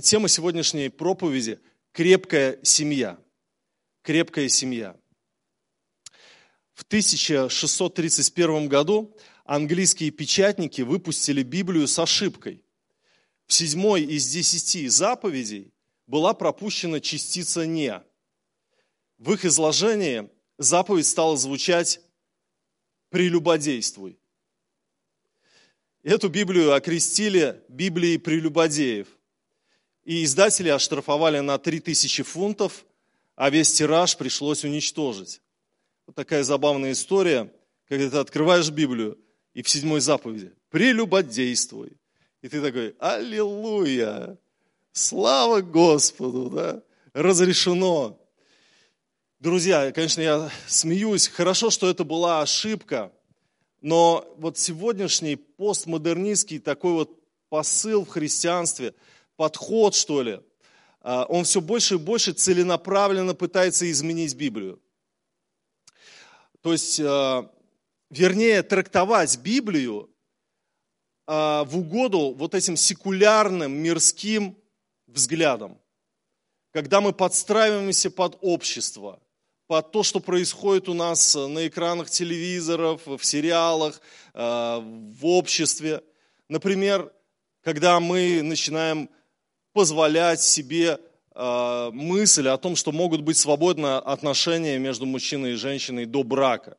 тема сегодняшней проповеди – крепкая семья. Крепкая семья. В 1631 году английские печатники выпустили Библию с ошибкой. В седьмой из десяти заповедей была пропущена частица «не». В их изложении заповедь стала звучать «прелюбодействуй». Эту Библию окрестили Библией прелюбодеев. И издатели оштрафовали на 3000 фунтов, а весь тираж пришлось уничтожить. Вот такая забавная история, когда ты открываешь Библию, и в седьмой заповеди «прелюбодействуй». И ты такой «Аллилуйя! Слава Господу!» да? Разрешено. Друзья, конечно, я смеюсь. Хорошо, что это была ошибка – но вот сегодняшний постмодернистский такой вот посыл в христианстве, подход, что ли, а, он все больше и больше целенаправленно пытается изменить Библию. То есть, а, вернее, трактовать Библию а, в угоду вот этим секулярным, мирским взглядам. Когда мы подстраиваемся под общество – под то, что происходит у нас на экранах телевизоров, в сериалах, в обществе. Например, когда мы начинаем позволять себе э, мысль о том, что могут быть свободные отношения между мужчиной и женщиной до брака.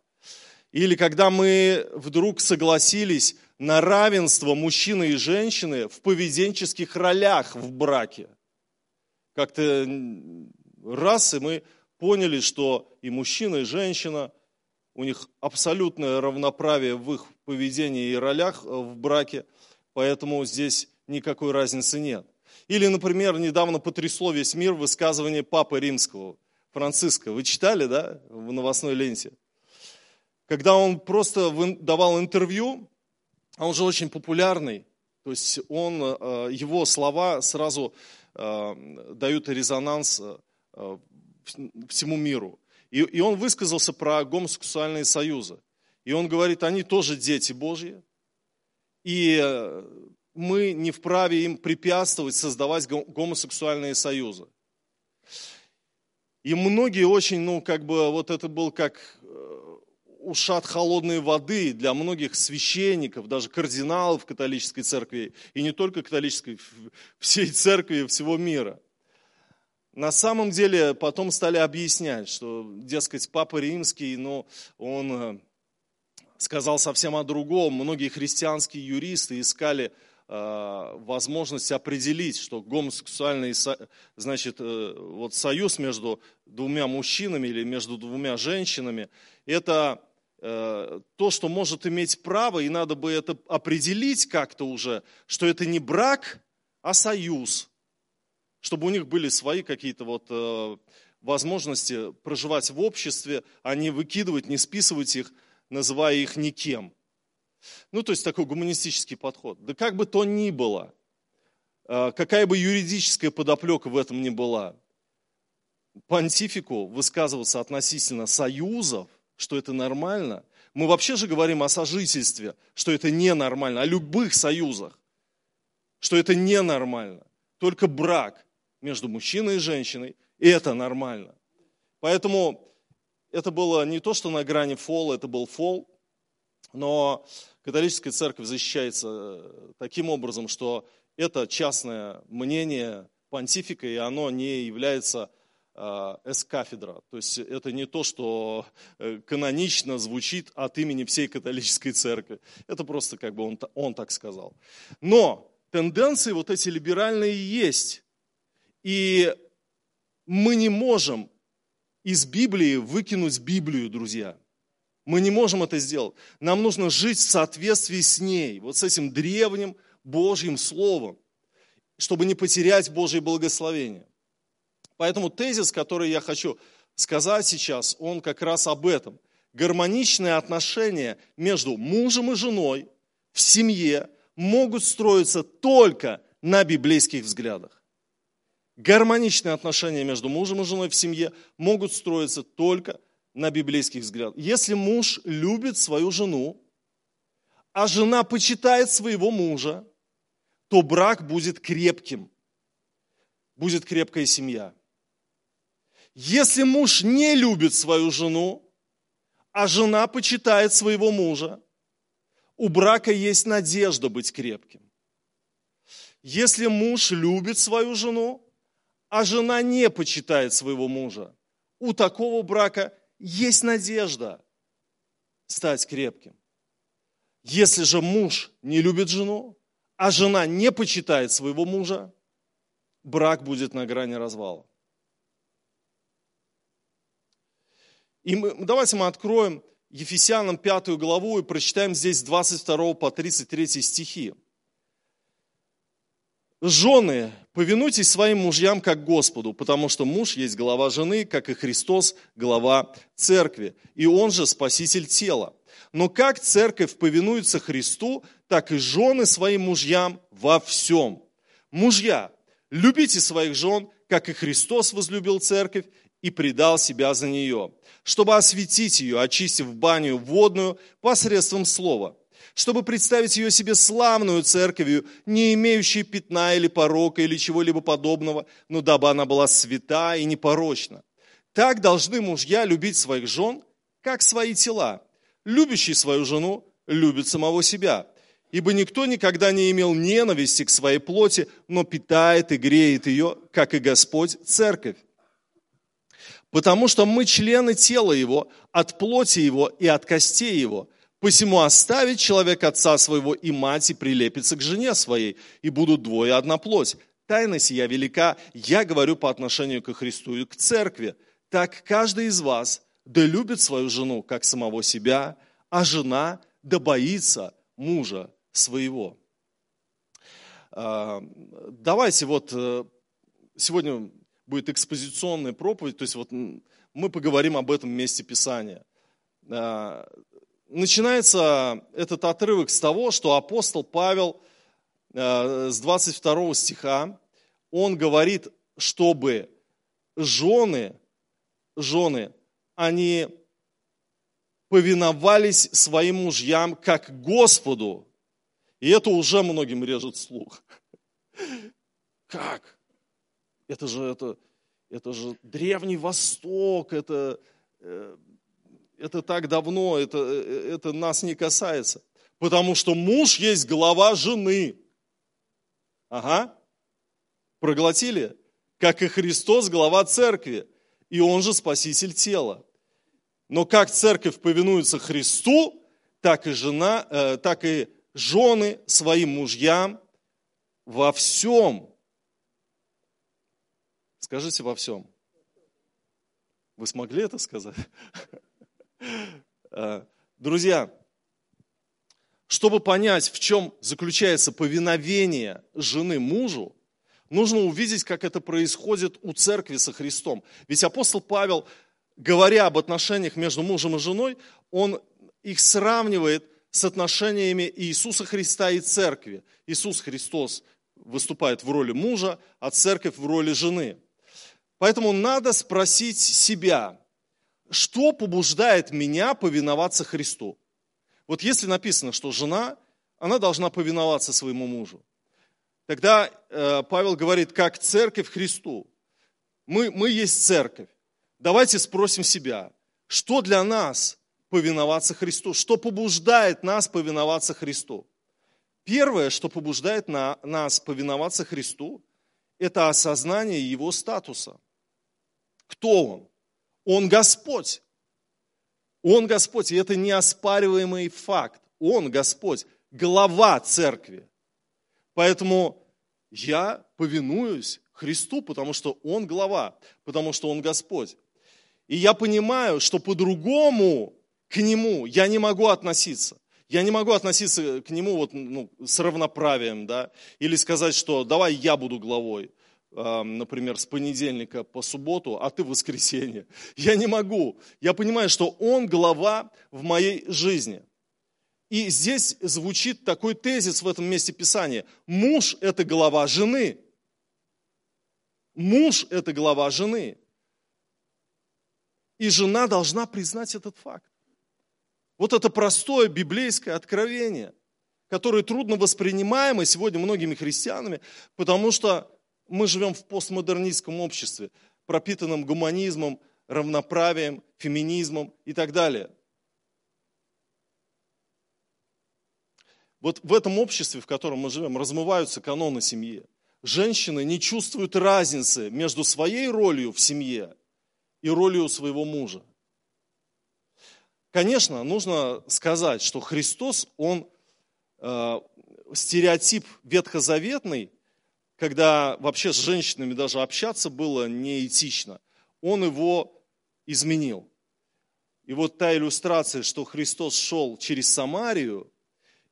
Или когда мы вдруг согласились на равенство мужчины и женщины в поведенческих ролях в браке. Как-то раз, и мы поняли, что и мужчина, и женщина, у них абсолютное равноправие в их поведении и ролях э, в браке, поэтому здесь никакой разницы нет. Или, например, недавно потрясло весь мир высказывание Папы Римского, Франциска. Вы читали, да, в новостной ленте? Когда он просто давал интервью, а он же очень популярный, то есть он, э, его слова сразу э, дают резонанс всему миру. И, он высказался про гомосексуальные союзы. И он говорит, они тоже дети Божьи. И э, мы не вправе им препятствовать создавать гомосексуальные союзы. И многие очень, ну, как бы, вот это был как э, ушат холодной воды для многих священников, даже кардиналов католической церкви, и не только католической, всей церкви всего мира – на самом деле потом стали объяснять, что, дескать, Папа Римский, ну, он э, сказал совсем о другом. Многие христианские юристы искали возможность определить, что гомосексуальный значит, э, вот союз между двумя мужчинами или между двумя женщинами, это э, то, что может иметь право, и надо бы это определить как-то уже, что это не брак, а союз – чтобы у них были свои какие-то вот э, возможности проживать в обществе, а не выкидывать, не списывать их, называя их никем. Ну, то есть такой гуманистический подход. Да как бы то ни было, э, какая бы юридическая подоплека в этом ни была, понтифику высказываться относительно союзов, что это нормально. Мы вообще же говорим о сожительстве, что это ненормально, о любых союзах, что это ненормально. Только брак между мужчиной и женщиной, и это нормально. Поэтому это было не то, что на грани фола, это был фол, но католическая церковь защищается э, таким образом, что это частное мнение понтифика, и оно не является э, эскафедра. То есть это не то, что э, канонично звучит от имени всей католической церкви. Это просто как бы он, он так сказал. Но тенденции вот эти либеральные есть. И мы не можем из Библии выкинуть Библию, друзья. Мы не можем это сделать. Нам нужно жить в соответствии с ней, вот с этим древним Божьим Словом, чтобы не потерять Божье благословение. Поэтому тезис, который я хочу сказать сейчас, он как раз об этом. Гармоничные отношения между мужем и женой в семье могут строиться только на библейских взглядах. Гармоничные отношения между мужем и женой в семье могут строиться только на библейских взглядах. Если муж любит свою жену, а жена почитает своего мужа, то брак будет крепким. будет крепкая семья. Если муж не любит свою жену, а жена почитает своего мужа, у брака есть надежда быть крепким. Если муж любит свою жену, а жена не почитает своего мужа, у такого брака есть надежда стать крепким. Если же муж не любит жену, а жена не почитает своего мужа, брак будет на грани развала. И мы, давайте мы откроем Ефесянам 5 главу и прочитаем здесь с 22 по 33 стихи. Жены, повинуйтесь своим мужьям как Господу, потому что муж есть глава жены, как и Христос глава церкви, и он же спаситель тела. Но как церковь повинуется Христу, так и жены своим мужьям во всем. Мужья, любите своих жен, как и Христос возлюбил церковь и предал себя за нее, чтобы осветить ее, очистив баню водную посредством слова, чтобы представить ее себе славную церковью, не имеющей пятна или порока или чего-либо подобного, но дабы она была свята и непорочна. Так должны мужья любить своих жен, как свои тела. Любящий свою жену любит самого себя. Ибо никто никогда не имел ненависти к своей плоти, но питает и греет ее, как и Господь, церковь потому что мы члены тела его, от плоти его и от костей его. Посему оставит человек отца своего и мать и прилепится к жене своей, и будут двое одна плоть. Тайна сия велика, я говорю по отношению к Христу и к церкви. Так каждый из вас да любит свою жену, как самого себя, а жена да боится мужа своего. А, давайте вот э, сегодня будет экспозиционная проповедь, то есть вот мы поговорим об этом месте Писания. Начинается этот отрывок с того, что апостол Павел а, с 22 стиха, он говорит, чтобы жены, жены, они повиновались своим мужьям как Господу. И это уже многим режет слух. Как? Это же, это, это же Древний Восток, это, э, это так давно, это, э, это нас не касается. Потому что муж есть глава жены. Ага. Проглотили? Как и Христос глава церкви. И он же спаситель тела. Но как церковь повинуется Христу, так и, жена, э, так и жены своим мужьям во всем Скажите во всем. Вы смогли это сказать? А, друзья, чтобы понять, в чем заключается повиновение жены мужу, нужно увидеть, как это происходит у церкви со Христом. Ведь апостол Павел, говоря об отношениях между мужем и женой, он их сравнивает с отношениями Иисуса Христа и церкви. Иисус Христос выступает в роли мужа, а церковь в роли жены. Поэтому надо спросить себя, что побуждает меня повиноваться Христу? Вот если написано, что жена, она должна повиноваться своему мужу. Тогда э, Павел говорит, как церковь Христу. Мы, мы есть церковь. Давайте спросим себя, что для нас повиноваться Христу? Что побуждает нас повиноваться Христу? Первое, что побуждает на, нас повиноваться Христу, это осознание Его статуса. Кто Он? Он Господь. Он Господь, и это неоспариваемый факт. Он Господь, глава церкви. Поэтому я повинуюсь Христу, потому что Он глава, потому что Он Господь. И я понимаю, что по-другому к Нему я не могу относиться. Я не могу относиться к Нему вот, ну, с равноправием, да, или сказать, что давай я буду главой например, с понедельника по субботу, а ты в воскресенье. Я не могу. Я понимаю, что Он глава в моей жизни. И здесь звучит такой тезис в этом месте Писания. Муж – это глава жены. Муж – это глава жены. И жена должна признать этот факт. Вот это простое библейское откровение, которое трудно воспринимаемо сегодня многими христианами, потому что Мы живем в постмодернистском обществе, пропитанном гуманизмом, равноправием, феминизмом и так далее. Вот в этом обществе, в котором мы живем, размываются каноны семьи. Женщины не чувствуют разницы между своей ролью в семье и ролью своего мужа. Конечно, нужно сказать, что Христос, Он э, стереотип ветхозаветный, когда вообще с женщинами даже общаться было неэтично, Он его изменил. И вот та иллюстрация, что Христос шел через Самарию,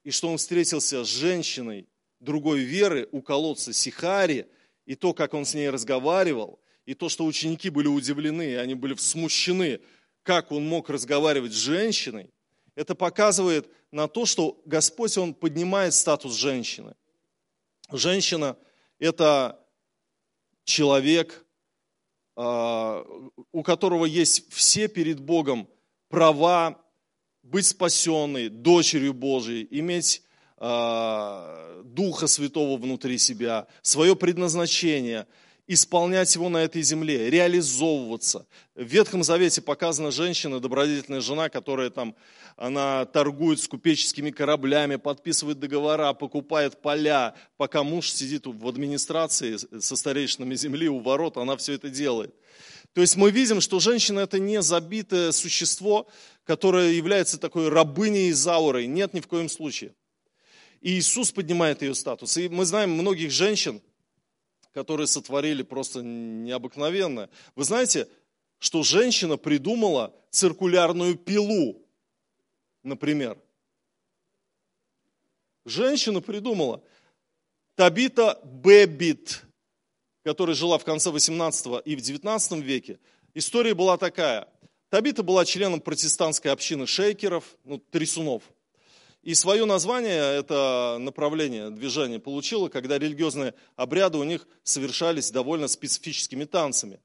и что Он встретился с женщиной другой веры у колодца Сихари, и то, как Он с ней разговаривал, и то, что ученики были удивлены, они были смущены, как он мог разговаривать с женщиной, это показывает на то, что Господь, Он поднимает статус женщины. Женщина – это человек, а, у которого есть все перед Богом права быть спасенной, дочерью Божией, иметь а, Духа Святого внутри себя, свое предназначение – исполнять его на этой земле, реализовываться. В Ветхом Завете показана женщина, добродетельная жена, которая там, она торгует с купеческими кораблями, подписывает договора, покупает поля, пока муж сидит в администрации со старейшинами земли у ворот, она все это делает. То есть мы видим, что женщина это не забитое существо, которое является такой рабыней заурой. Нет, ни в коем случае. И Иисус поднимает ее статус. И мы знаем многих женщин, которые сотворили просто необыкновенное. Вы знаете, что женщина придумала циркулярную пилу, например. Женщина придумала. Табита Бебит, которая жила в конце 18 и в 19 веке. История была такая. Табита была членом протестантской общины шейкеров, ну, трясунов – и свое название это направление движения получило, когда религиозные обряды у них совершались довольно специфическими танцами.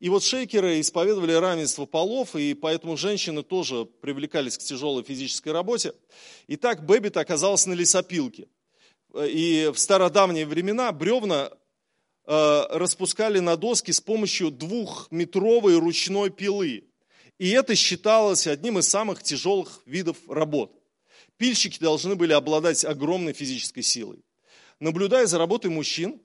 И вот шейкеры исповедовали равенство полов, и поэтому женщины тоже привлекались к тяжелой физической работе. И так Бэббит оказалась на лесопилке. И в стародавние времена бревна э, распускали на доски с помощью двухметровой ручной пилы. И это считалось одним из самых тяжелых видов работ. Пильщики должны были обладать огромной физической силой. Наблюдая за работой мужчин,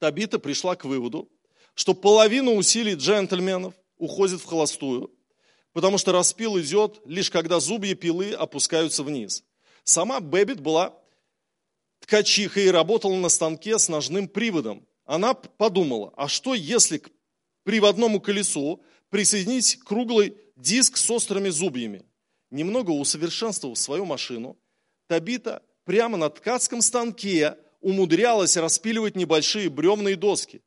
Табита пришла к выводу, что половина усилий джентльменов уходит в холостую, потому что распил идет лишь когда зубья пилы опускаются вниз. Сама Бэббит была ткачихой и работала на станке с ножным приводом. Она подумала, а что если к приводному колесу присоединить круглый диск с острыми зубьями? Немного усовершенствовав свою машину, Табита прямо на ткацком станке умудрялась распиливать небольшие бревна и доски.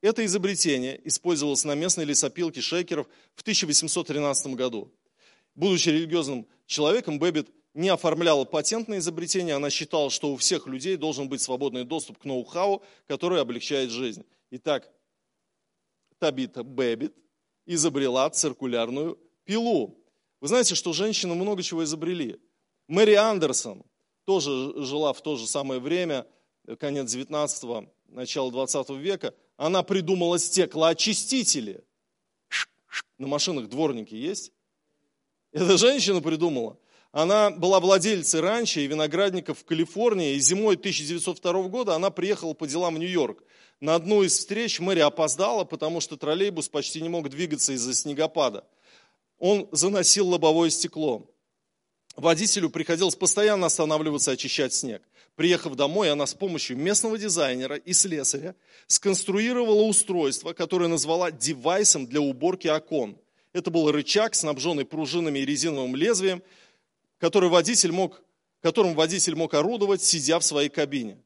Это изобретение использовалось на местной лесопилке шейкеров в 1813 году. Будучи религиозным человеком, Бэббит не оформляла патент на изобретение, она считала, что у всех людей должен быть свободный доступ к ноу-хау, который облегчает жизнь. Итак, Табита Бэббит изобрела циркулярную пилу. Вы знаете, что женщины много чего изобрели. Мэри Андерсон тоже жила в то же самое время, конец 19-го, начало 20 века. Она придумала стеклоочистители. На машинах дворники есть? Эта женщина придумала. Она была владельцей ранчо и виноградников в Калифорнии, и зимой 1902 года она приехала по делам в Нью-Йорк. На одну из встреч Мэри опоздала, потому что троллейбус почти не мог двигаться из-за снегопада он заносил лобовое стекло. Водителю приходилось постоянно останавливаться и очищать снег. Приехав домой, она с помощью местного дизайнера и слесаря сконструировала устройство, которое назвала девайсом для уборки окон. Это был рычаг, снабженный пружинами и резиновым лезвием, который водитель мог, которым водитель мог орудовать, сидя в своей кабине.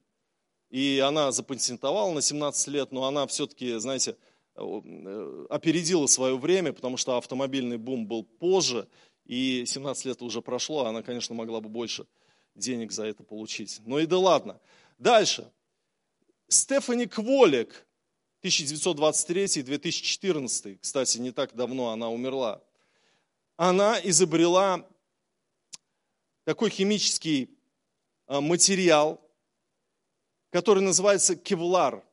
И она запатентовала на 17 лет, но она все-таки, знаете, опередила свое время, потому что автомобильный бум был позже, и 17 лет уже прошло, она, конечно, могла бы больше денег за это получить. Но и да ладно. Дальше. Стефани Кволик, 1923-2014, кстати, не так давно она умерла. Она изобрела такой химический а, материал, который называется кевлар.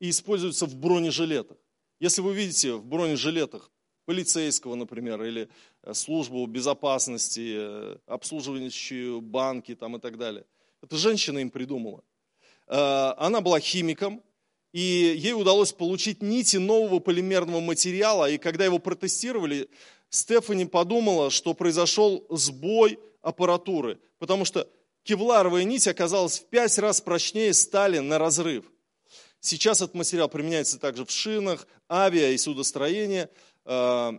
и используются в бронежилетах. Если вы видите в бронежилетах полицейского, например, или э, службу безопасности, э, обслуживающую банки там, и так далее. Это женщина им придумала. Э, она была химиком, и ей удалось получить нити нового полимерного материала, и когда его протестировали, Стефани подумала, что произошел сбой аппаратуры, потому что кевларовая нить оказалась в пять раз прочнее стали на разрыв. Сейчас этот материал применяется также в шинах, авиа и судостроении, э,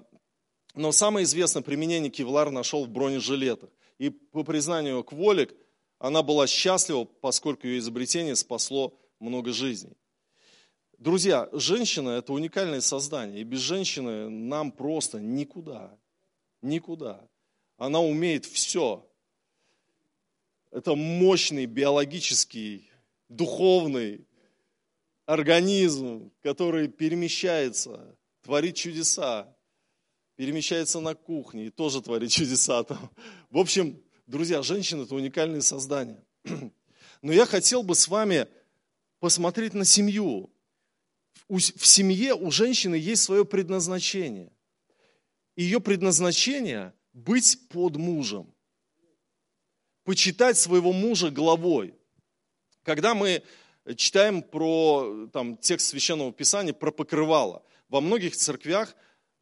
но самое известное применение кевлар нашел в бронежилетах. И по признанию Кволик, она была счастлива, поскольку ее изобретение спасло много жизней. Друзья, женщина – это уникальное создание, и без женщины нам просто никуда, никуда. Она умеет все. Это мощный биологический, духовный организм, который перемещается, творит чудеса, перемещается на кухне и тоже творит чудеса там. В общем, друзья, женщина – это уникальное создание. Но я хотел бы с вами посмотреть на семью, в семье у женщины есть свое предназначение. Ее предназначение – быть под мужем. Почитать своего мужа главой. Когда мы читаем про там, текст Священного Писания, про покрывало, во многих церквях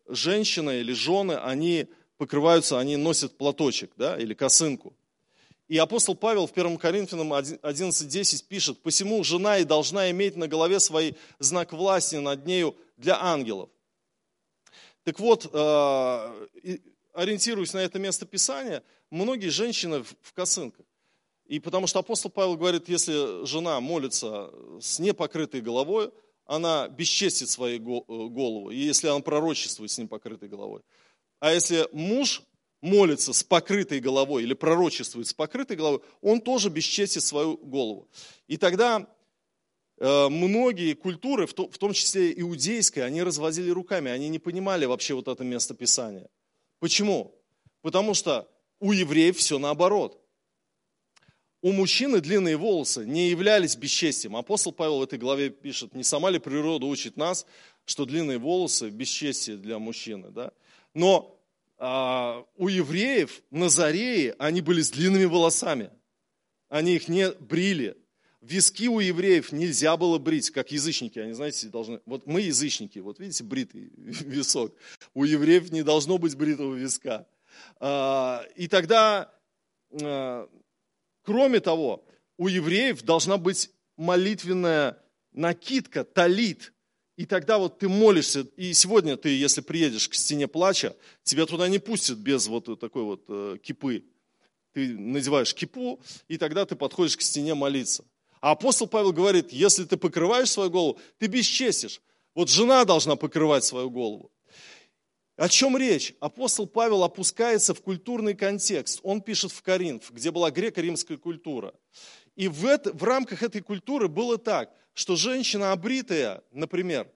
женщина или жены, они покрываются, они носят платочек да, или косынку. И апостол Павел в 1 Коринфянам 11.10 пишет, «Посему жена и должна иметь на голове свой знак власти над нею для ангелов». Так вот, э, ориентируясь на это место Писания, многие женщины в косынках. И потому что апостол Павел говорит, если жена молится с непокрытой головой, она бесчестит свою э, голову, и если она пророчествует с непокрытой головой. А если муж молится с покрытой головой или пророчествует с покрытой головой, он тоже бесчестит свою голову. И тогда э, многие культуры, в том числе иудейская, они разводили руками, они не понимали вообще вот это место Писания. Почему? Потому что у евреев все наоборот. У мужчины длинные волосы не являлись бесчестием. Апостол Павел в этой главе пишет, не сама ли природа учит нас, что длинные волосы – бесчестие для мужчины. Да? Но а, у евреев, назареи, они были с длинными волосами. Они их не брили. Виски у евреев нельзя было брить, как язычники. Они, знаете, должны... Вот мы язычники, вот видите, бритый висок. У евреев не должно быть бритого виска. А, и тогда, а, кроме того, у евреев должна быть молитвенная накидка, талит, и тогда вот ты молишься, и сегодня ты, если приедешь к стене плача, тебя туда не пустят без вот такой вот э, кипы. Ты надеваешь кипу, и тогда ты подходишь к стене молиться. А апостол Павел говорит, если ты покрываешь свою голову, ты бесчестишь. Вот жена должна покрывать свою голову. О чем речь? Апостол Павел опускается в культурный контекст. Он пишет в Коринф, где была греко-римская культура. И в, это, в рамках этой культуры было так, что женщина обритая, например,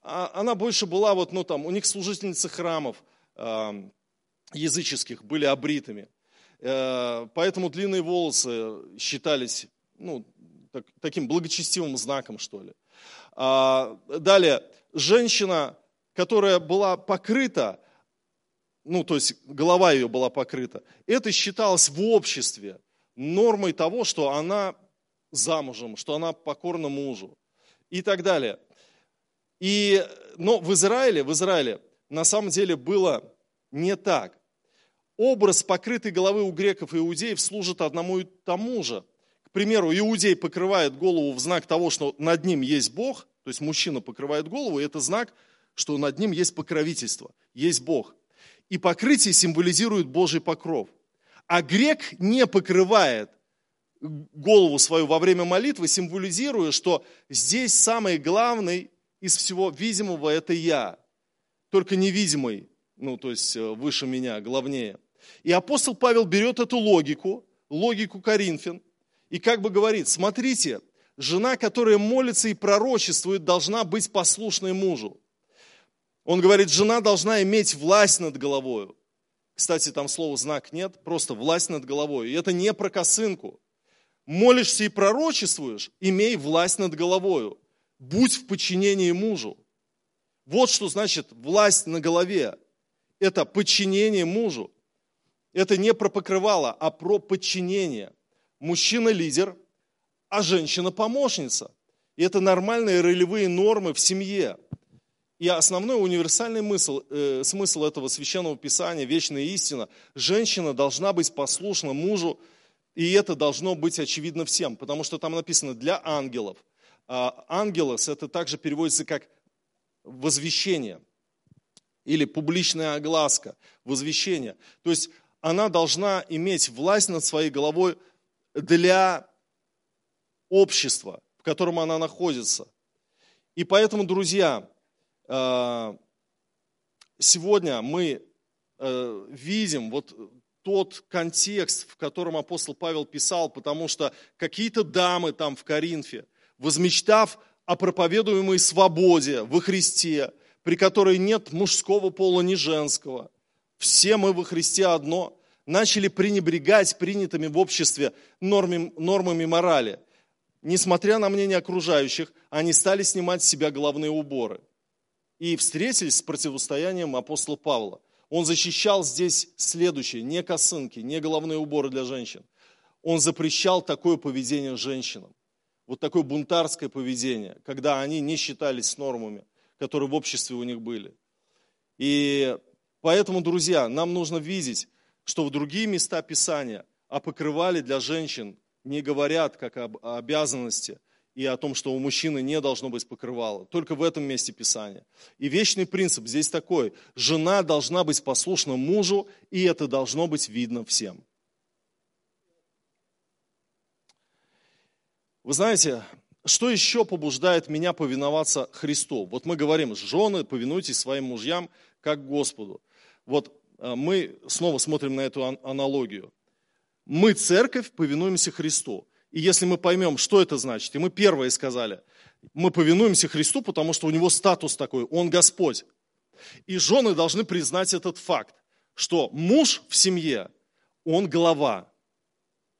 а, она больше была вот, ну там, у них служительницы храмов э, языческих были обритыми. Э, поэтому длинные волосы считались, ну, так, таким благочестивым знаком, что ли. А, далее, женщина, которая была покрыта, ну, то есть голова ее была покрыта, это считалось в обществе нормой того, что она замужем, что она покорна мужу и так далее. И, но в Израиле, в Израиле на самом деле было не так. Образ покрытой головы у греков и иудеев служит одному и тому же. К примеру, иудей покрывает голову в знак того, что над ним есть Бог, то есть мужчина покрывает голову, и это знак, что над ним есть покровительство, есть Бог. И покрытие символизирует Божий покров. А грек не покрывает голову свою во время молитвы, символизируя, что здесь самый главный из всего видимого – это я. Только невидимый, ну то есть э, выше меня, главнее. И апостол Павел берет эту логику, логику Коринфян, и как бы говорит, смотрите, жена, которая молится и пророчествует, должна быть послушной мужу. Он говорит, жена должна иметь власть над головой. Кстати, там слова знак нет, просто власть над головой. И это не про косынку. Молишься и пророчествуешь, имей власть над головою. будь в подчинении мужу. Вот что значит власть на голове. Это подчинение мужу. Это не про покрывало, а про подчинение. Мужчина лидер, а женщина помощница. И это нормальные ролевые нормы в семье. И основной универсальный смысл, э, смысл этого священного писания, вечная истина, женщина должна быть послушна мужу, и это должно быть очевидно всем, потому что там написано для ангелов. А ангелос это также переводится как возвещение или публичная огласка, возвещение. То есть она должна иметь власть над своей головой для общества, в котором она находится. И поэтому, друзья, сегодня мы э, видим вот тот контекст, в котором апостол Павел писал, потому что какие-то дамы там в Коринфе, возмечтав о проповедуемой свободе во Христе, при которой нет мужского пола, ни женского, все мы во Христе одно, начали пренебрегать принятыми в обществе нормами, нормами морали. Несмотря на мнение окружающих, они стали снимать с себя головные уборы. И встретились с противостоянием апостола Павла. Он защищал здесь следующее, не косынки, не головные уборы для женщин. Он запрещал такое поведение женщинам. Вот такое бунтарское поведение, когда они не считались с нормами, которые в обществе у них были. И поэтому, друзья, нам нужно видеть, что в другие места Писания о покрывале для женщин не говорят как об обязанности и о том, что у мужчины не должно быть покрывала. Только в этом месте Писания. И вечный принцип здесь такой. Жена должна быть послушна мужу, и это должно быть видно всем. Вы знаете, что еще побуждает меня повиноваться Христу? Вот мы говорим, жены, повинуйтесь своим мужьям, как Господу. Вот э, мы снова смотрим на эту аналогию. Мы, церковь, повинуемся Христу. И если мы поймем, что это значит, и мы первые сказали, мы повинуемся Христу, потому что у него статус такой, он Господь. И жены должны признать этот факт, что муж в семье, он глава.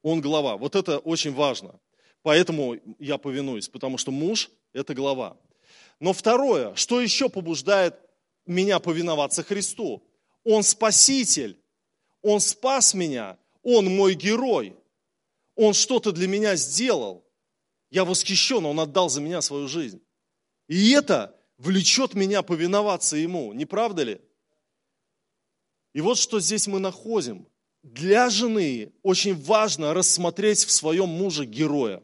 Он глава. Вот это очень важно. Поэтому я повинуюсь, потому что муж – это глава. Но второе, что еще побуждает меня повиноваться Христу? Он спаситель, Он спас меня, Он мой герой, Он что-то для меня сделал. Я восхищен, Он отдал за меня свою жизнь. И это влечет меня повиноваться Ему, не правда ли? И вот что здесь мы находим. Для жены очень важно рассмотреть в своем муже героя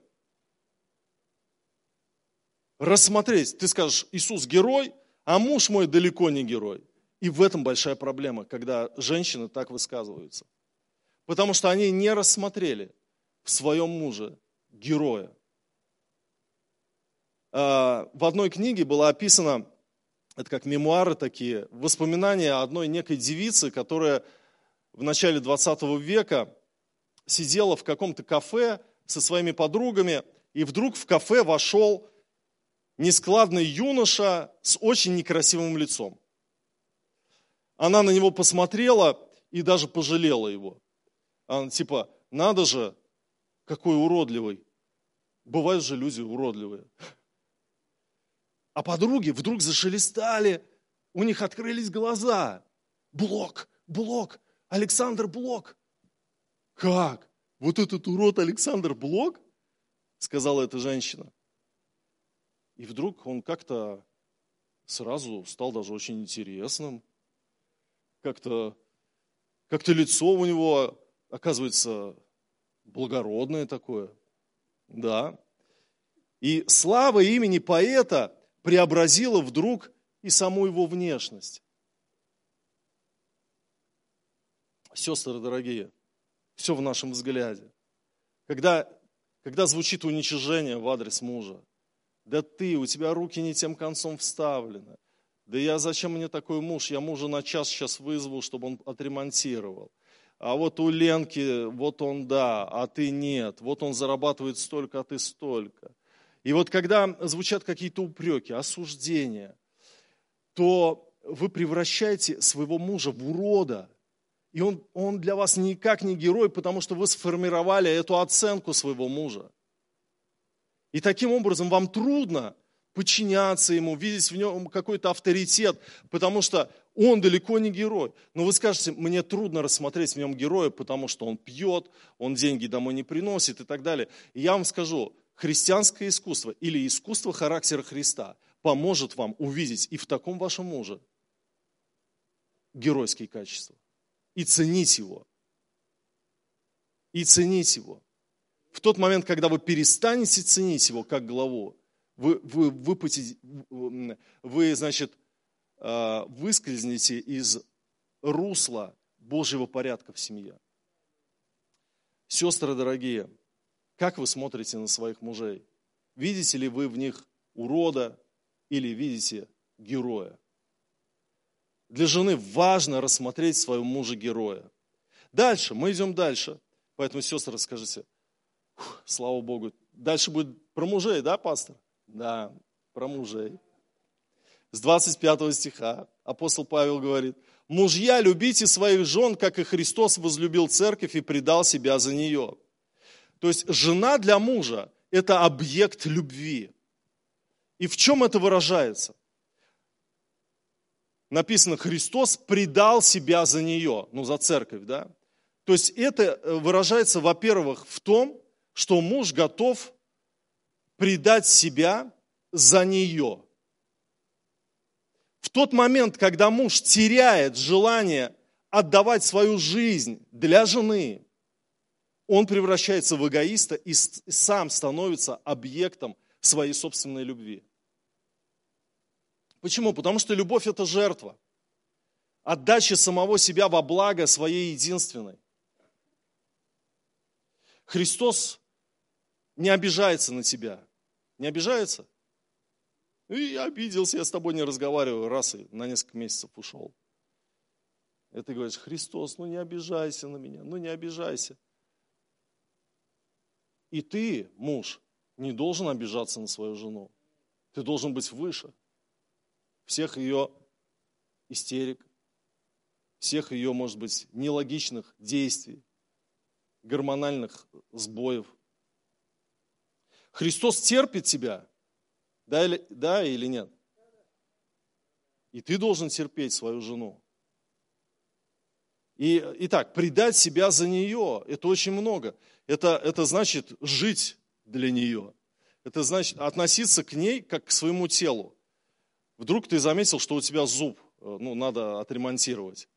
рассмотреть. Ты скажешь, Иисус герой, а муж мой далеко не герой. И в этом большая проблема, когда женщины так высказываются. Потому что они не рассмотрели в своем муже героя. А, в одной книге было описано, это как мемуары такие, воспоминания одной некой девицы, которая в начале 20 века сидела в каком-то кафе со своими подругами, и вдруг в кафе вошел нескладный юноша с очень некрасивым лицом. Она на него посмотрела и даже пожалела его. Она типа, надо же, какой уродливый. Бывают же люди уродливые. А подруги вдруг зашелестали, у них открылись глаза. Блок, Блок, Александр Блок. Как? Вот этот урод Александр Блок? Сказала эта женщина. И вдруг он как-то сразу стал даже очень интересным. Как-то как лицо у него, оказывается, благородное такое. Да. И слава имени поэта преобразила вдруг и саму его внешность. Сестры дорогие, все в нашем взгляде. Когда, когда звучит уничижение в адрес мужа, да ты, у тебя руки не тем концом вставлены. Да я зачем мне такой муж? Я мужа на час сейчас вызову, чтобы он отремонтировал. А вот у Ленки, вот он да, а ты нет. Вот он зарабатывает столько, а ты столько. И вот когда звучат какие-то упреки, осуждения, то вы превращаете своего мужа в урода. И он, он для вас никак не герой, потому что вы сформировали эту оценку своего мужа. И таким образом вам трудно подчиняться ему, видеть в нем какой-то авторитет, потому что он далеко не герой. Но вы скажете, мне трудно рассмотреть в нем героя, потому что он пьет, он деньги домой не приносит и так далее. И я вам скажу, христианское искусство или искусство характера Христа поможет вам увидеть и в таком вашем муже геройские качества. И ценить его. И ценить его. В тот момент, когда вы перестанете ценить его как главу, вы, вы, выпутите, вы, значит, а, выскользнете из русла Божьего порядка в семье. Сестры дорогие, как вы смотрите на своих мужей? Видите ли вы в них урода или видите героя? Для жены важно рассмотреть своего мужа героя. Дальше, мы идем дальше. Поэтому, сестры, скажите, слава Богу. Дальше будет про мужей, да, пастор? Да, про мужей. С 25 стиха апостол Павел говорит, «Мужья, любите своих жен, как и Христос возлюбил церковь и предал себя за нее». То есть жена для мужа – это объект любви. И в чем это выражается? Написано, Христос предал себя за нее, ну, за церковь, да? То есть это выражается, во-первых, в том, что муж готов предать себя за нее. В тот момент, когда муж теряет желание отдавать свою жизнь для жены, он превращается в эгоиста и сам становится объектом своей собственной любви. Почему? Потому что любовь – это жертва. Отдача самого себя во благо своей единственной. Христос не обижается на тебя. Не обижается? И я обиделся, я с тобой не разговариваю, раз и на несколько месяцев ушел. И ты говоришь, Христос, ну не обижайся на меня, ну не обижайся. И ты, муж, не должен обижаться на свою жену. Ты должен быть выше всех ее истерик, всех ее, может быть, нелогичных действий, гормональных сбоев. Христос терпит тебя, да или, да или нет? И ты должен терпеть свою жену. И, итак, предать себя за нее, это очень много. Это, это значит жить для нее. Это значит относиться к ней как к своему телу. Вдруг ты заметил, что у тебя зуб, э, ну, надо отремонтировать.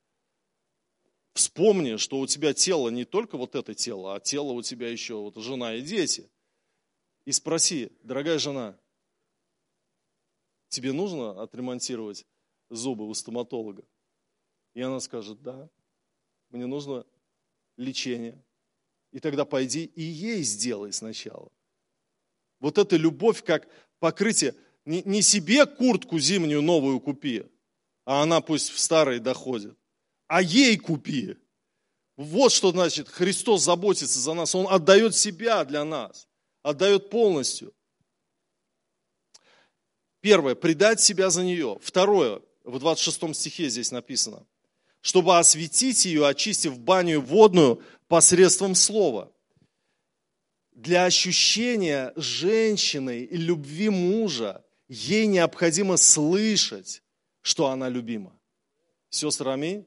Вспомни, что у тебя тело не только вот это тело, а тело у тебя еще вот жена и дети. И спроси, дорогая жена, тебе нужно отремонтировать зубы у стоматолога? И она скажет, да, мне нужно лечение. И тогда пойди и ей сделай сначала. Вот эта любовь как покрытие. Не, не себе куртку зимнюю новую купи, а она пусть в старой доходит, а ей купи. Вот что значит, Христос заботится за нас, Он отдает себя для нас, отдает полностью. Первое, предать себя за нее. Второе, в 26 стихе здесь написано, чтобы осветить ее, очистив баню водную посредством слова. Для ощущения женщины и любви мужа ей необходимо слышать, что она любима. Сестра, аминь.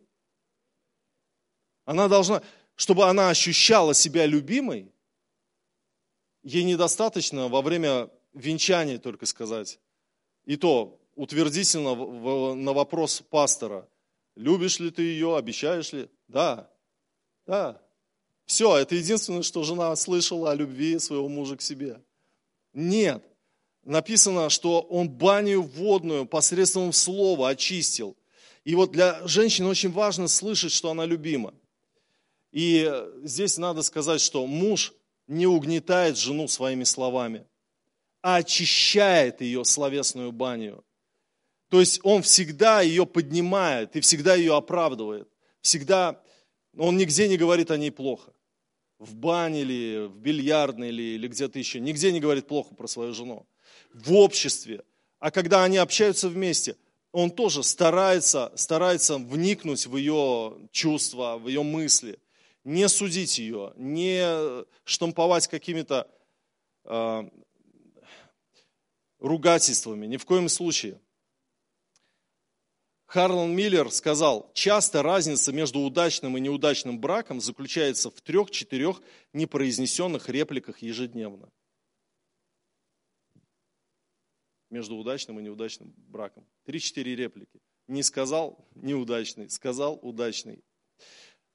Она должна, чтобы она ощущала себя любимой, ей недостаточно во время венчания только сказать. И то утвердительно на вопрос пастора – Любишь ли ты ее, обещаешь ли? Да, да. Все, это единственное, что жена слышала о любви своего мужа к себе. Нет. Написано, что он баню водную посредством слова очистил. И вот для женщины очень важно слышать, что она любима. И здесь надо сказать, что муж не угнетает жену своими словами, а очищает ее словесную баню. То есть он всегда ее поднимает и всегда ее оправдывает. Всегда, он нигде не говорит о ней плохо. В бане или в бильярдной или, или где-то еще. Нигде не говорит плохо про свою жену. В обществе. А когда они общаются вместе, он тоже старается, старается вникнуть в ее чувства, в ее мысли. Не судить ее, не штамповать какими-то э, ругательствами, ни в коем случае. Харлан Миллер сказал, часто разница между удачным и неудачным браком заключается в трех-четырех непроизнесенных репликах ежедневно. Между удачным и неудачным браком. Три-четыре реплики. Не сказал неудачный, сказал удачный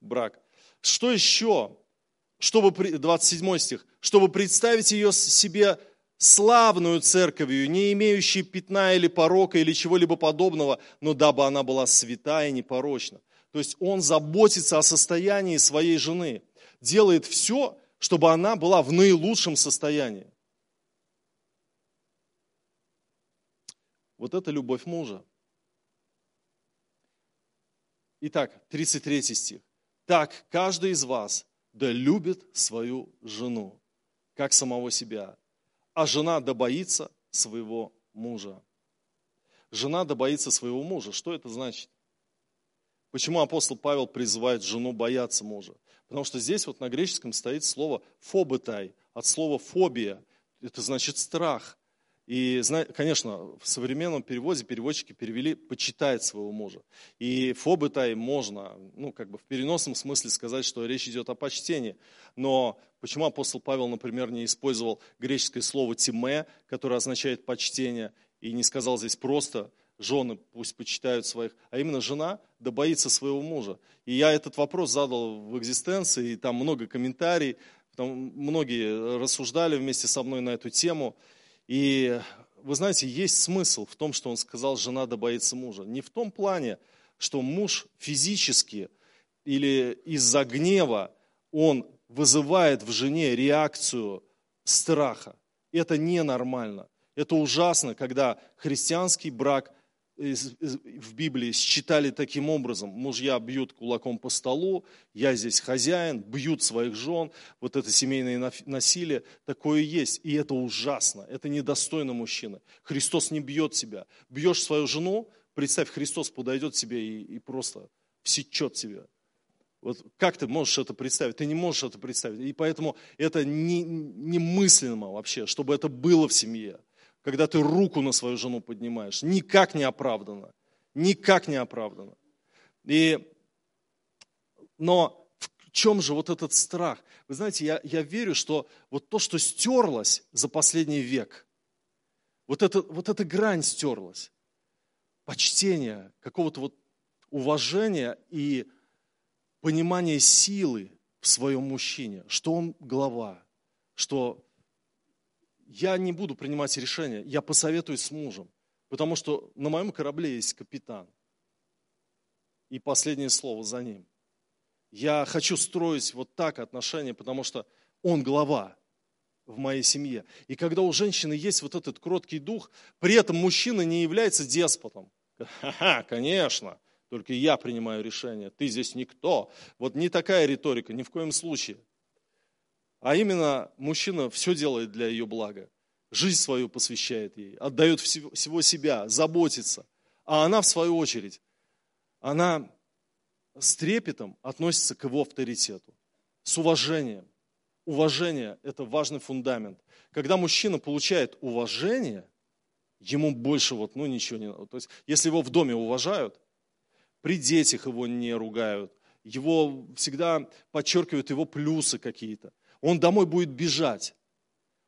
брак. Что еще? Чтобы, 27 стих. Чтобы представить ее себе славную церковью, не имеющей пятна или порока или чего-либо подобного, но дабы она была святая и непорочна. То есть он заботится о состоянии своей жены, делает все, чтобы она была в наилучшем состоянии. Вот это любовь мужа. Итак, 33 стих. Так каждый из вас да любит свою жену, как самого себя, а жена да боится своего мужа. Жена да боится своего мужа. Что это значит? Почему апостол Павел призывает жену бояться мужа? Потому что здесь вот на греческом стоит слово фобетай, от слова фобия. Это значит страх. И, конечно, в современном переводе переводчики перевели «почитает своего мужа». И фобытай можно, ну, как бы в переносном смысле сказать, что речь идет о почтении. Но почему апостол Павел, например, не использовал греческое слово «тиме», которое означает «почтение», и не сказал здесь просто «жены пусть почитают своих», а именно «жена да боится своего мужа». И я этот вопрос задал в экзистенции, и там много комментариев, там многие рассуждали вместе со мной на эту тему – и вы знаете, есть смысл в том, что он сказал, жена да боится мужа. Не в том плане, что муж физически или из-за гнева он вызывает в жене реакцию страха. Это ненормально. Это ужасно, когда христианский брак в Библии считали таким образом. Мужья бьют кулаком по столу, я здесь хозяин, бьют своих жен. Вот это семейное насилие, такое есть. И это ужасно, это недостойно мужчины. Христос не бьет себя. Бьешь свою жену, представь, Христос подойдет тебе и, и просто всечет тебя. Вот как ты можешь это представить? Ты не можешь это представить. И поэтому это не, немыслимо вообще, чтобы это было в семье когда ты руку на свою жену поднимаешь. Никак не оправдано. Никак не оправдано. И, но в чем же вот этот страх? Вы знаете, я, я верю, что вот то, что стерлось за последний век, вот, это, вот эта грань стерлась. Почтение, какого-то вот уважения и понимания силы в своем мужчине, что он глава, что я не буду принимать решения, я посоветуюсь с мужем, потому что на моем корабле есть капитан. И последнее слово за ним. Я хочу строить вот так отношения, потому что он глава в моей семье. И когда у женщины есть вот этот кроткий дух, при этом мужчина не является деспотом. Ха-ха, конечно, только я принимаю решение, ты здесь никто. Вот не такая риторика, ни в коем случае. А именно, мужчина все делает для ее блага. Жизнь свою посвящает ей, отдает всего себя, заботится. А она, в свою очередь, она с трепетом относится к его авторитету, с уважением. Уважение – это важный фундамент. Когда мужчина получает уважение, ему больше вот, ну, ничего не надо. То есть, если его в доме уважают, при детях его не ругают, его всегда подчеркивают его плюсы какие-то – он домой будет бежать.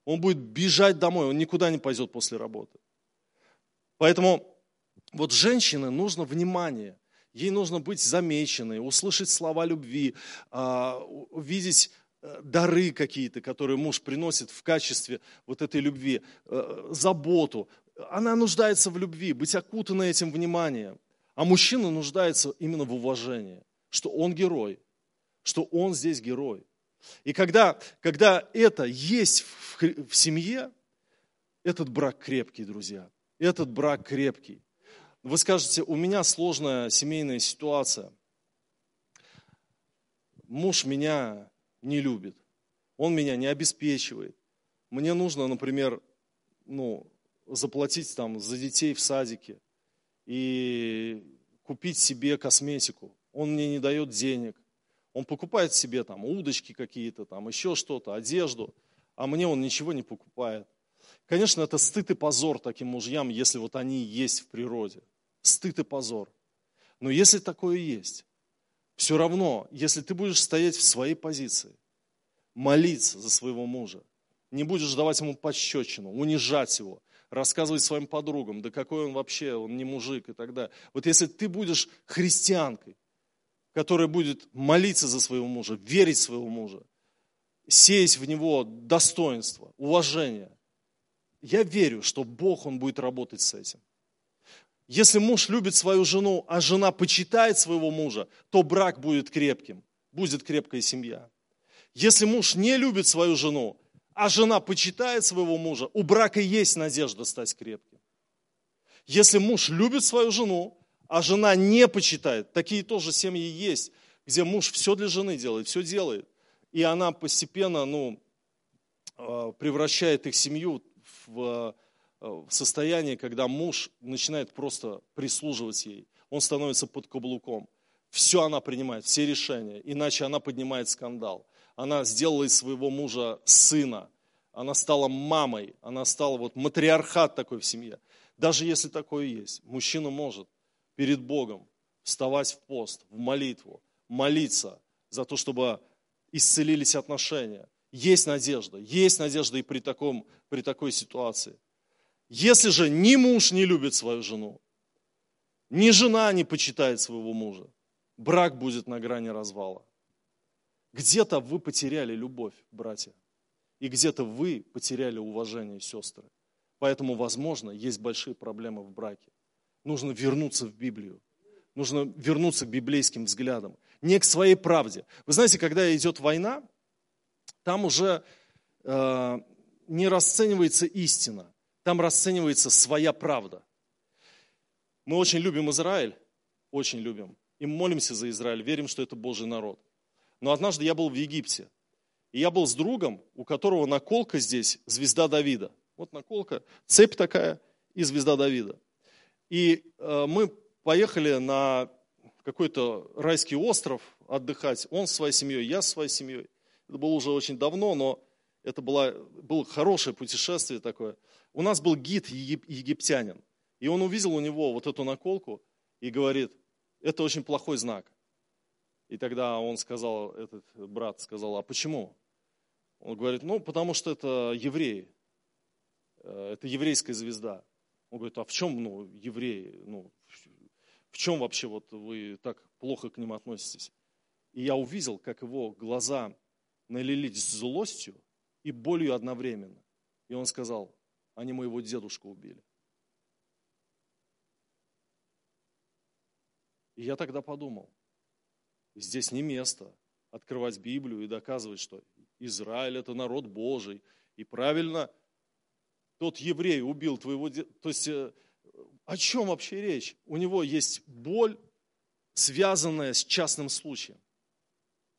Он будет бежать домой, он никуда не пойдет после работы. Поэтому вот женщине нужно внимание, ей нужно быть замеченной, услышать слова любви, а, увидеть э, дары какие-то, которые муж приносит в качестве вот этой любви, э, заботу. Она нуждается в любви, быть окутанной этим вниманием. А мужчина нуждается именно в уважении, что он герой, что он здесь герой. И когда, когда это есть в, в семье, этот брак крепкий, друзья. Этот брак крепкий. Вы скажете, у меня сложная семейная ситуация. Муж меня не любит. Он меня не обеспечивает. Мне нужно, например, ну, заплатить там за детей в садике и купить себе косметику. Он мне не дает денег. Он покупает себе там удочки какие-то, там еще что-то, одежду, а мне он ничего не покупает. Конечно, это стыд и позор таким мужьям, если вот они есть в природе. Стыд и позор. Но если такое есть, все равно, если ты будешь стоять в своей позиции, молиться за своего мужа, не будешь давать ему пощечину, унижать его, рассказывать своим подругам, да какой он вообще, он не мужик и так далее. Вот если ты будешь христианкой, которая будет молиться за своего мужа, верить в своего мужа, сеять в него достоинство, уважение, я верю, что Бог, Он будет работать с этим. Если муж любит свою жену, а жена почитает своего мужа, то брак будет крепким, будет крепкая семья. Если муж не любит свою жену, а жена почитает своего мужа, у брака есть надежда стать крепким. Если муж любит свою жену, а жена не почитает, такие тоже семьи есть, где муж все для жены делает, все делает, и она постепенно ну, а, превращает их семью в э, состояние, когда муж начинает просто прислуживать ей. Он становится под каблуком. Все она принимает, все решения, иначе она поднимает скандал. Она сделала из своего мужа сына, она стала мамой, она стала вот матриархат такой в семье. Даже если такое есть, мужчина может перед Богом вставать в пост, в молитву, молиться за то, чтобы исцелились отношения. Есть надежда, есть надежда и при, таком, при такой ситуации. Если же ни муж не любит свою жену, ни жена не почитает своего мужа, брак будет на грани развала. Где-то вы потеряли любовь, братья, и где-то вы потеряли уважение, сестры. Поэтому, возможно, есть большие проблемы в браке. Нужно вернуться в Библию. Нужно вернуться к библейским взглядам, не к своей правде. Вы знаете, когда идет война, там уже э, не расценивается истина, там расценивается своя правда. Мы очень любим Израиль, очень любим, и молимся за Израиль, верим, что это Божий народ. Но однажды я был в Египте. И я был с другом, у которого наколка здесь звезда Давида. Вот наколка, цепь такая и звезда Давида. И э, мы поехали на какой-то райский остров отдыхать. Он с своей семьей, я с своей семьей. Это было уже очень давно, но это было, было хорошее путешествие такое. У нас был гид египтянин. И он увидел у него вот эту наколку и говорит, это очень плохой знак. И тогда он сказал, этот брат сказал, а почему? Он говорит, ну, потому что это евреи, э, это еврейская звезда. Он говорит, а в чем, ну, евреи, ну, в чем вообще вот вы так плохо к ним относитесь? И я увидел, как его глаза налились злостью и болью одновременно. И он сказал, они моего дедушку убили. И я тогда подумал, Здесь не место открывать Библию и доказывать, что Израиль это народ Божий. И правильно, тот еврей убил твоего... То есть э, о чем вообще речь? У него есть боль, связанная с частным случаем.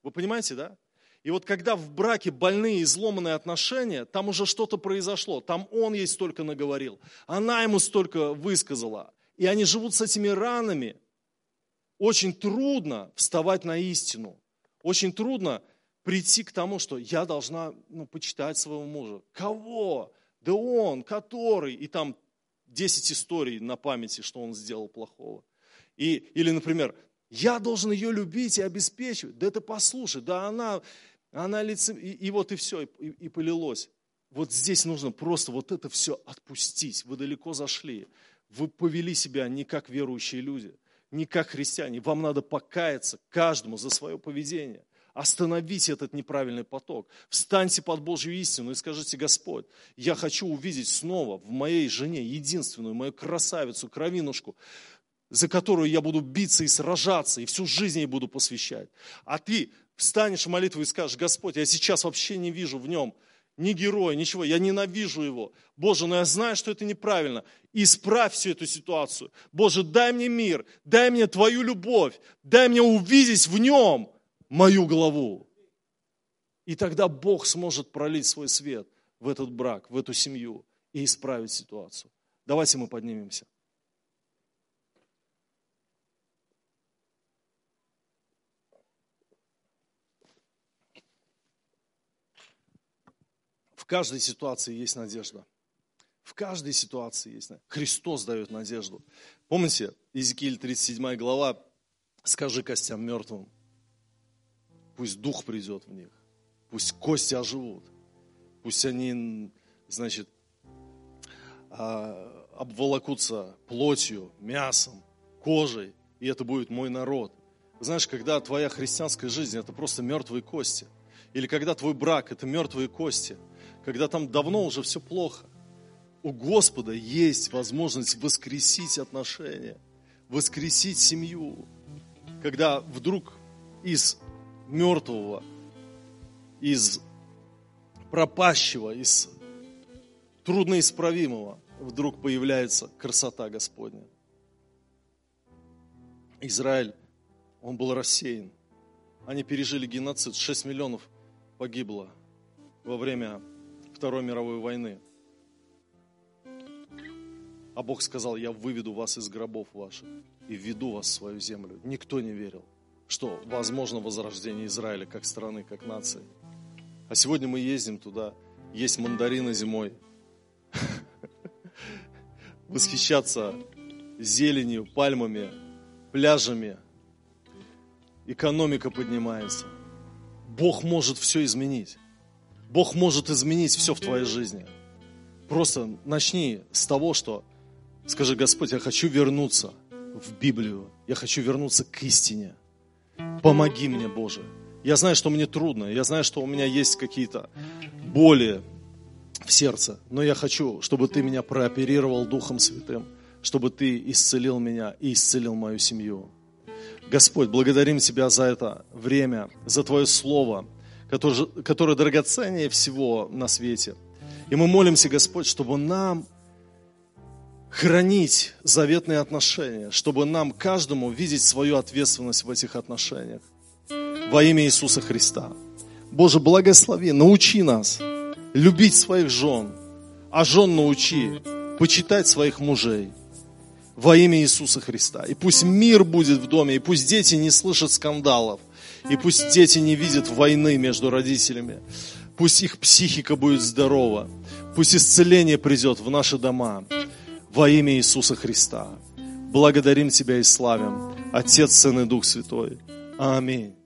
Вы понимаете, да? И вот когда в браке больные, изломанные отношения, там уже что-то произошло. Там он ей столько наговорил, она ему столько высказала. И они живут с этими ранами – очень трудно вставать на истину. Очень трудно прийти к тому, что я должна ну, почитать своего мужа. Кого? Да он, который. И там 10 историй на памяти, что он сделал плохого. И, или, например, я должен ее любить и обеспечивать. Да это послушай, да она, она лицем... И, и вот и все, и, и полилось. Вот здесь нужно просто вот это все отпустить. Вы далеко зашли. Вы повели себя не как верующие люди не как христиане. Вам надо покаяться каждому за свое поведение. Остановите этот неправильный поток. Встаньте под Божью истину и скажите, Господь, я хочу увидеть снова в моей жене единственную, мою красавицу, кровинушку, за которую я буду биться и сражаться, и всю жизнь ей буду посвящать. А ты встанешь в молитву и скажешь, Господь, я сейчас вообще не вижу в нем ни героя, ничего, я ненавижу его. Боже, но я знаю, что это неправильно. Исправь всю эту ситуацию. Боже, дай мне мир, дай мне Твою любовь, дай мне увидеть в нем мою главу. И тогда Бог сможет пролить свой свет в этот брак, в эту семью и исправить ситуацию. Давайте мы поднимемся. каждой ситуации есть надежда. каждой ситуации есть. Христос дает надежду. Помните, Иезекииль 37 глава, скажи костям мертвым, пусть дух придет в них, пусть кости оживут, пусть они, значит, а, обволокутся плотью, мясом, кожей, и это будет мой народ. Знаешь, когда твоя христианская жизнь – это просто мертвые кости, или когда твой брак – это мертвые кости, когда там давно уже все плохо, у Господа есть возможность воскресить отношения, воскресить семью, когда вдруг из мертвого, из пропащего, из трудноисправимого вдруг появляется красота Господня. Израиль, он был рассеян. Они пережили геноцид. 6 миллионов погибло во время Второй мировой войны. А Бог сказал, я выведу вас из гробов ваших и введу вас в свою землю. Никто не верил, что возможно возрождение Израиля как страны, как нации. А сегодня мы ездим туда, есть мандарины зимой, восхищаться зеленью, пальмами, пляжами. Экономика поднимается. Бог может все изменить. Бог может изменить все в твоей жизни. Просто начни с того, что скажи, Господь, я хочу вернуться в Библию. Я хочу вернуться к истине. Помоги мне, Боже. Я знаю, что мне трудно. Я знаю, что у меня есть какие-то боли, в сердце. Но я хочу, чтобы ты меня прооперировал Духом Святым, чтобы ты исцелил меня и исцелил мою семью. Господь, благодарим Тебя за это время, за Твое Слово, которое, которое драгоценнее всего на свете. И мы молимся, Господь, чтобы нам хранить заветные отношения, чтобы нам каждому видеть свою ответственность в этих отношениях. Во имя Иисуса Христа. Боже, благослови, научи нас любить своих жен, а жен научи почитать своих мужей во имя Иисуса Христа. И пусть мир будет в доме, и пусть дети не слышат скандалов, и пусть дети не видят войны между родителями. Пусть их психика будет здорова. Пусть исцеление придет в наши дома во имя Иисуса Христа. Благодарим Тебя и славим. Отец, Сын и Дух Святой. Аминь.